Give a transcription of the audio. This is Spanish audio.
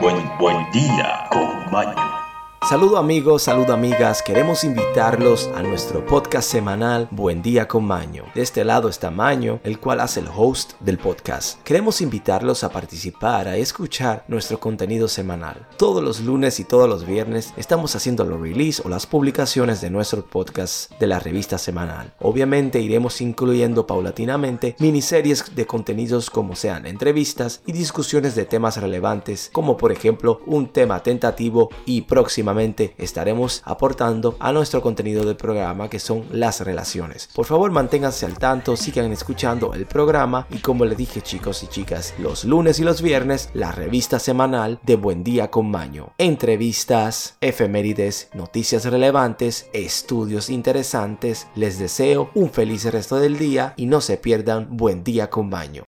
buen, buen día con Maño. Saludo amigos, saludo amigas, queremos invitarlos a nuestro podcast semanal Buen Día con Maño. De este lado está Maño, el cual hace el host del podcast. Queremos invitarlos a participar, a escuchar nuestro contenido semanal. Todos los lunes y todos los viernes estamos haciendo los release o las publicaciones de nuestro podcast de la revista semanal. Obviamente iremos incluyendo paulatinamente miniseries de contenidos como sean entrevistas y discusiones de temas relevantes como por ejemplo un tema tentativo y próximamente estaremos aportando a nuestro contenido del programa que son las relaciones. Por favor manténganse al tanto, sigan escuchando el programa y como les dije chicos y chicas, los lunes y los viernes la revista semanal de Buen Día con Maño. Entrevistas, efemérides, noticias relevantes, estudios interesantes. Les deseo un feliz resto del día y no se pierdan Buen Día con Maño.